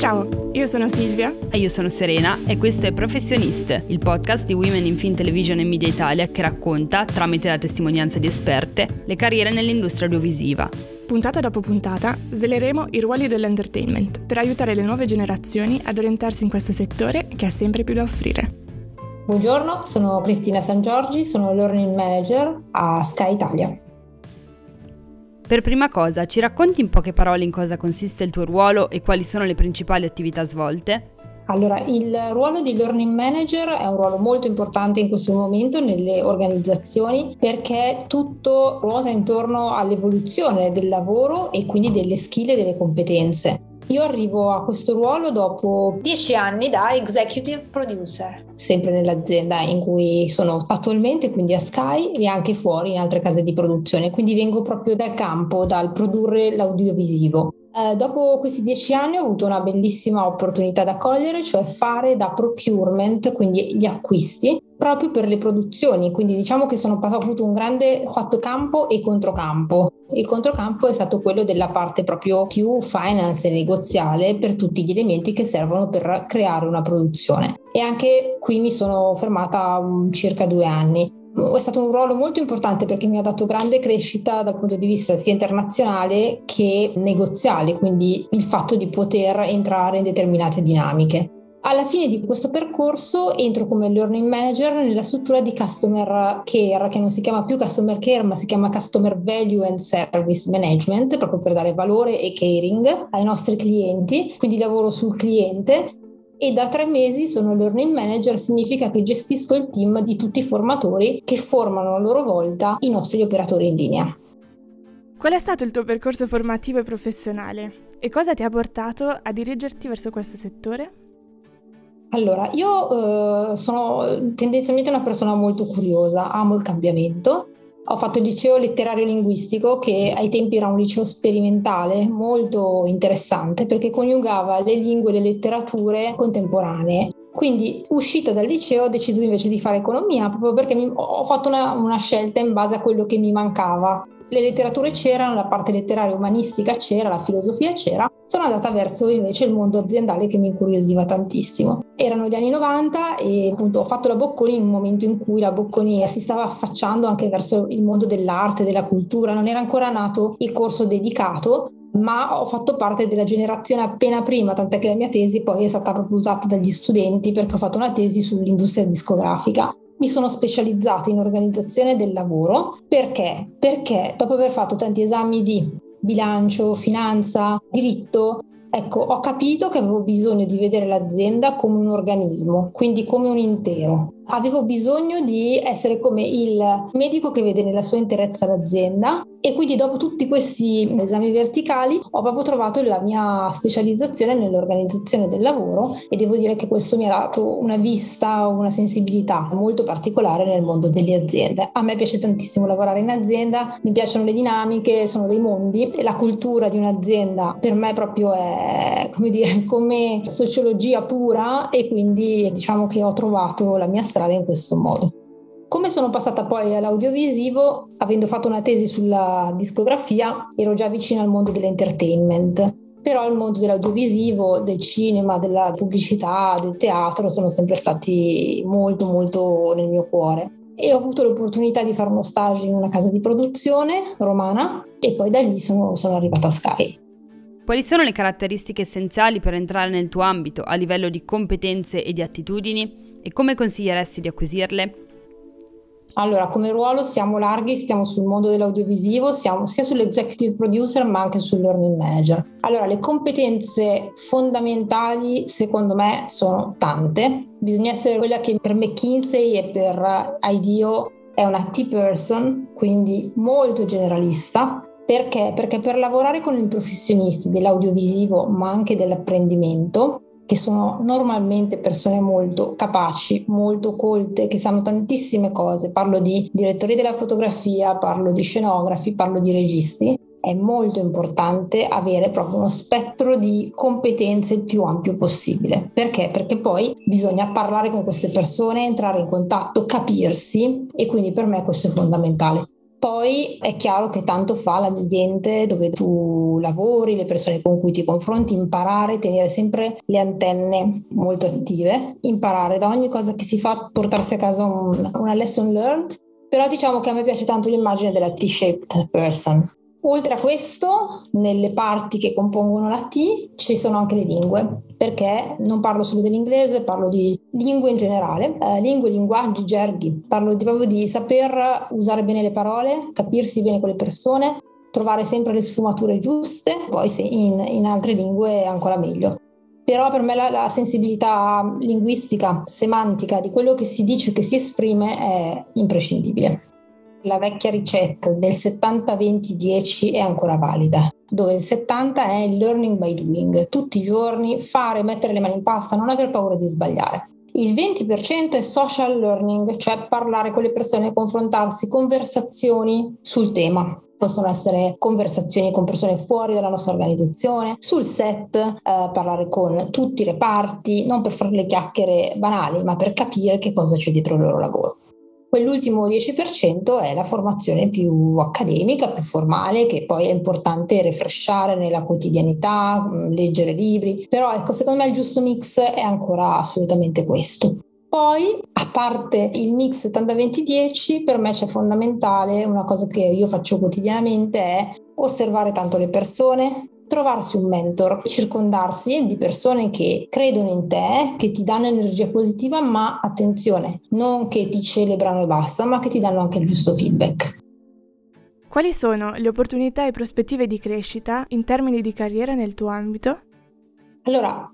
Ciao, io sono Silvia. E io sono Serena e questo è Professioniste, il podcast di Women in Film Television e Media Italia che racconta, tramite la testimonianza di esperte, le carriere nell'industria audiovisiva. Puntata dopo puntata sveleremo i ruoli dell'entertainment per aiutare le nuove generazioni ad orientarsi in questo settore che ha sempre più da offrire. Buongiorno, sono Cristina San Giorgi, sono Learning Manager a Sky Italia. Per prima cosa, ci racconti in poche parole in cosa consiste il tuo ruolo e quali sono le principali attività svolte? Allora, il ruolo di learning manager è un ruolo molto importante in questo momento nelle organizzazioni perché tutto ruota intorno all'evoluzione del lavoro e quindi delle skill e delle competenze. Io arrivo a questo ruolo dopo dieci anni da executive producer, sempre nell'azienda in cui sono attualmente, quindi a Sky e anche fuori in altre case di produzione. Quindi vengo proprio dal campo, dal produrre l'audiovisivo. Eh, dopo questi dieci anni ho avuto una bellissima opportunità da cogliere, cioè fare da procurement, quindi gli acquisti, proprio per le produzioni. Quindi diciamo che sono passato, un grande fatto campo e controcampo. Il controcampo è stato quello della parte proprio più finance e negoziale per tutti gli elementi che servono per creare una produzione. E anche qui mi sono fermata circa due anni. È stato un ruolo molto importante perché mi ha dato grande crescita dal punto di vista sia internazionale che negoziale, quindi il fatto di poter entrare in determinate dinamiche. Alla fine di questo percorso entro come learning manager nella struttura di customer care, che non si chiama più customer care, ma si chiama customer value and service management, proprio per dare valore e caring ai nostri clienti. Quindi lavoro sul cliente e da tre mesi sono learning manager, significa che gestisco il team di tutti i formatori che formano a loro volta i nostri operatori in linea. Qual è stato il tuo percorso formativo e professionale e cosa ti ha portato a dirigerti verso questo settore? Allora, io eh, sono tendenzialmente una persona molto curiosa, amo il cambiamento. Ho fatto il liceo letterario linguistico che ai tempi era un liceo sperimentale molto interessante perché coniugava le lingue e le letterature contemporanee. Quindi uscita dal liceo ho deciso invece di fare economia proprio perché mi, ho fatto una, una scelta in base a quello che mi mancava le letterature c'erano, la parte letteraria umanistica c'era, la filosofia c'era, sono andata verso invece il mondo aziendale che mi incuriosiva tantissimo. Erano gli anni 90 e appunto ho fatto la Bocconi in un momento in cui la Bocconi si stava affacciando anche verso il mondo dell'arte, della cultura, non era ancora nato il corso dedicato, ma ho fatto parte della generazione appena prima, tant'è che la mia tesi poi è stata proprio usata dagli studenti perché ho fatto una tesi sull'industria discografica mi sono specializzata in organizzazione del lavoro. Perché? Perché dopo aver fatto tanti esami di bilancio, finanza, diritto, ecco, ho capito che avevo bisogno di vedere l'azienda come un organismo, quindi come un intero avevo bisogno di essere come il medico che vede nella sua interezza l'azienda e quindi dopo tutti questi esami verticali ho proprio trovato la mia specializzazione nell'organizzazione del lavoro e devo dire che questo mi ha dato una vista, una sensibilità molto particolare nel mondo delle aziende. A me piace tantissimo lavorare in azienda, mi piacciono le dinamiche, sono dei mondi e la cultura di un'azienda per me proprio è come dire come sociologia pura e quindi diciamo che ho trovato la mia strada strada in questo modo. Come sono passata poi all'audiovisivo, avendo fatto una tesi sulla discografia, ero già vicina al mondo dell'entertainment, però il mondo dell'audiovisivo, del cinema, della pubblicità, del teatro sono sempre stati molto molto nel mio cuore. E ho avuto l'opportunità di fare uno stage in una casa di produzione romana e poi da lì sono, sono arrivata a Sky. Quali sono le caratteristiche essenziali per entrare nel tuo ambito a livello di competenze e di attitudini? E come consiglieresti di acquisirle? Allora, come ruolo stiamo larghi, stiamo sul mondo dell'audiovisivo, siamo sia sull'executive producer ma anche sul learning manager. Allora, le competenze fondamentali secondo me sono tante. Bisogna essere quella che per McKinsey e per IDEO è una T-person, quindi molto generalista. Perché? Perché per lavorare con i professionisti dell'audiovisivo ma anche dell'apprendimento che sono normalmente persone molto capaci, molto colte, che sanno tantissime cose. Parlo di direttori della fotografia, parlo di scenografi, parlo di registi. È molto importante avere proprio uno spettro di competenze il più ampio possibile. Perché? Perché poi bisogna parlare con queste persone, entrare in contatto, capirsi e quindi per me questo è fondamentale. Poi è chiaro che tanto fa l'ambiente dove tu lavori, le persone con cui ti confronti, imparare, tenere sempre le antenne molto attive, imparare da ogni cosa che si fa, portarsi a casa un, una lesson learned. Però diciamo che a me piace tanto l'immagine della T-shaped person, Oltre a questo, nelle parti che compongono la T ci sono anche le lingue, perché non parlo solo dell'inglese, parlo di lingue in generale, eh, lingue, linguaggi, gerghi. Parlo di, proprio di saper usare bene le parole, capirsi bene con le persone, trovare sempre le sfumature giuste, poi se in, in altre lingue ancora meglio. Però per me la, la, sensibilità linguistica, semantica di quello che si dice, che si esprime è imprescindibile. La vecchia ricetta del 70-20-10 è ancora valida, dove il 70 è il learning by doing, tutti i giorni fare, mettere le mani in pasta, non aver paura di sbagliare. Il 20% è social learning, cioè parlare con le persone, confrontarsi, conversazioni sul tema. Possono essere conversazioni con persone fuori dalla nostra organizzazione, sul set, eh, parlare con tutti i reparti, non per fare le chiacchiere banali, ma per capire che cosa c'è dietro il loro lavoro. Quell'ultimo 10% è la formazione più accademica, più formale, che poi è importante refresciare nella quotidianità, mm, leggere libri, però ecco, secondo me il giusto mix è ancora assolutamente questo. Poi, a parte il mix 70-20-10, per me c'è fondamentale una cosa che io faccio quotidianamente è osservare tanto le persone, trovarsi un mentor, circondarsi di persone che credono in te, che ti danno energia positiva, ma attenzione, non che ti celebrano e basta, ma che ti danno anche il giusto feedback. Quali sono le opportunità e prospettive di crescita in termini di carriera nel tuo ambito? Allora,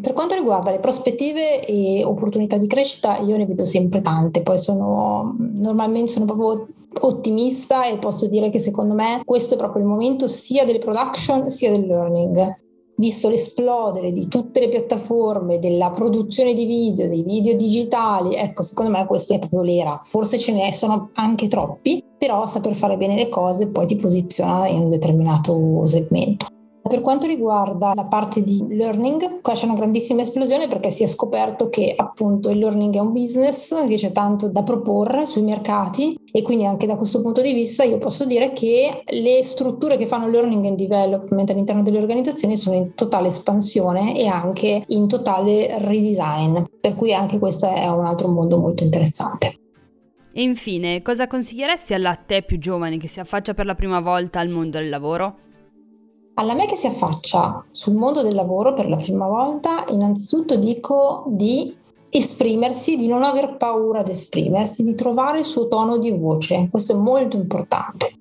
per quanto riguarda le prospettive e opportunità di crescita, io ne vedo sempre tante, poi sono normalmente sono proprio ottimista e posso dire che secondo me questo è proprio il momento sia delle production sia del learning. Visto l'esplodere di tutte le piattaforme, della produzione di video, dei video digitali, ecco, secondo me questo è proprio l'era. Forse ce ne sono anche troppi, però saper fare bene le cose poi ti posiziona in un determinato segmento. Per quanto riguarda la parte di learning, qua c'è una grandissima esplosione perché si è scoperto che appunto il learning è un business, che c'è tanto da proporre sui mercati e quindi anche da questo punto di vista io posso dire che le strutture che fanno learning and development all'interno delle organizzazioni sono in totale espansione e anche in totale redesign, per cui anche questo è un altro mondo molto interessante. E infine, cosa consiglieresti alla te più giovane che si affaccia per la prima volta al mondo del lavoro? Alla me che si affaccia sul mondo del lavoro per la prima volta, innanzitutto dico di esprimersi, di non aver paura ad esprimersi, di trovare il suo tono di voce. Questo è molto importante.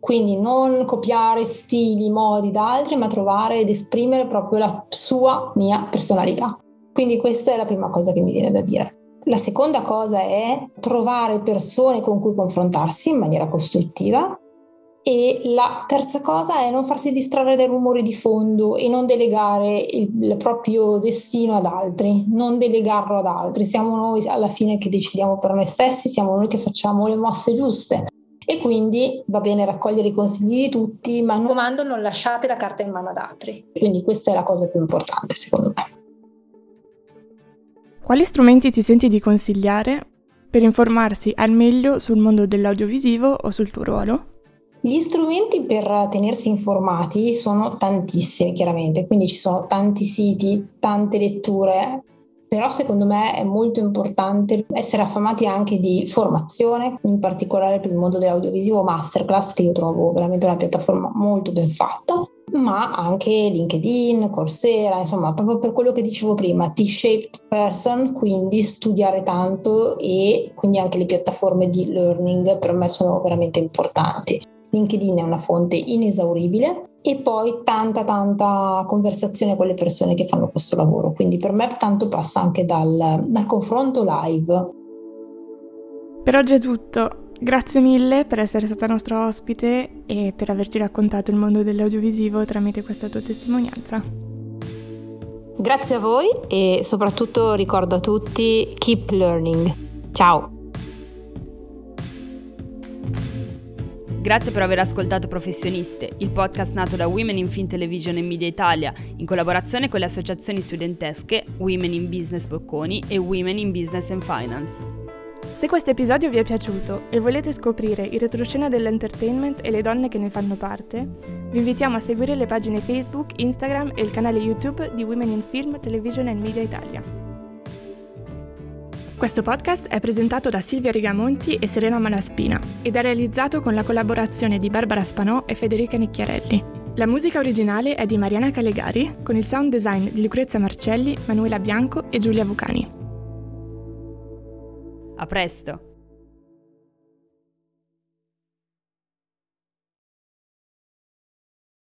Quindi non copiare stili, modi da altri, ma trovare ed esprimere proprio la sua mia personalità. Quindi questa è la prima cosa che mi viene da dire. La seconda cosa è trovare persone con cui confrontarsi in maniera costruttiva e la terza cosa è non farsi distrarre dai rumori di fondo e non delegare il, il, proprio destino ad altri, non delegarlo ad altri. Siamo noi alla fine che decidiamo per noi stessi, siamo noi che facciamo le mosse giuste. E quindi va bene raccogliere i consigli di tutti, ma non, comando, non lasciate la carta in mano ad altri. Quindi questa è la cosa più importante secondo me. Quali strumenti ti senti di consigliare per informarsi al meglio sul mondo dell'audiovisivo o sul tuo ruolo? Gli strumenti per tenersi informati sono tantissimi, chiaramente, quindi ci sono tanti siti, tante letture, però secondo me è molto importante essere affamati anche di formazione, in particolare per il mondo dell'audiovisivo Masterclass, che io trovo veramente una piattaforma molto ben fatta, ma anche LinkedIn, Coursera, insomma, proprio per quello che dicevo prima, T-shaped person, quindi studiare tanto e quindi anche le piattaforme di learning per me sono veramente importanti. LinkedIn è una fonte inesauribile e poi tanta tanta conversazione con le persone che fanno questo lavoro. Quindi per me tanto passa anche dal, dal confronto live. Per oggi è tutto. Grazie mille per essere stata nostra ospite e per averci raccontato il mondo dell'audiovisivo tramite questa tua testimonianza. Grazie a voi e soprattutto ricordo a tutti keep learning. Ciao! Grazie per aver ascoltato Professioniste, il podcast nato da Women in Film Television e Media Italia, in collaborazione con le associazioni studentesche Women in Business Bocconi e Women in Business and Finance. Se questo episodio vi è piaciuto e volete scoprire il retroscena dell'entertainment e le donne che ne fanno parte, vi invitiamo a seguire le pagine Facebook, Instagram e il canale YouTube di Women in Film, Television and Media Italia. Questo podcast è presentato da Silvia Rigamonti e Serena Malaspina ed è realizzato con la collaborazione di Barbara Spanò e Federica Nicchiarelli. La musica originale è di Mariana Calegari, con il sound design di Lucrezia Marcelli, Manuela Bianco e Giulia Vucani. A presto!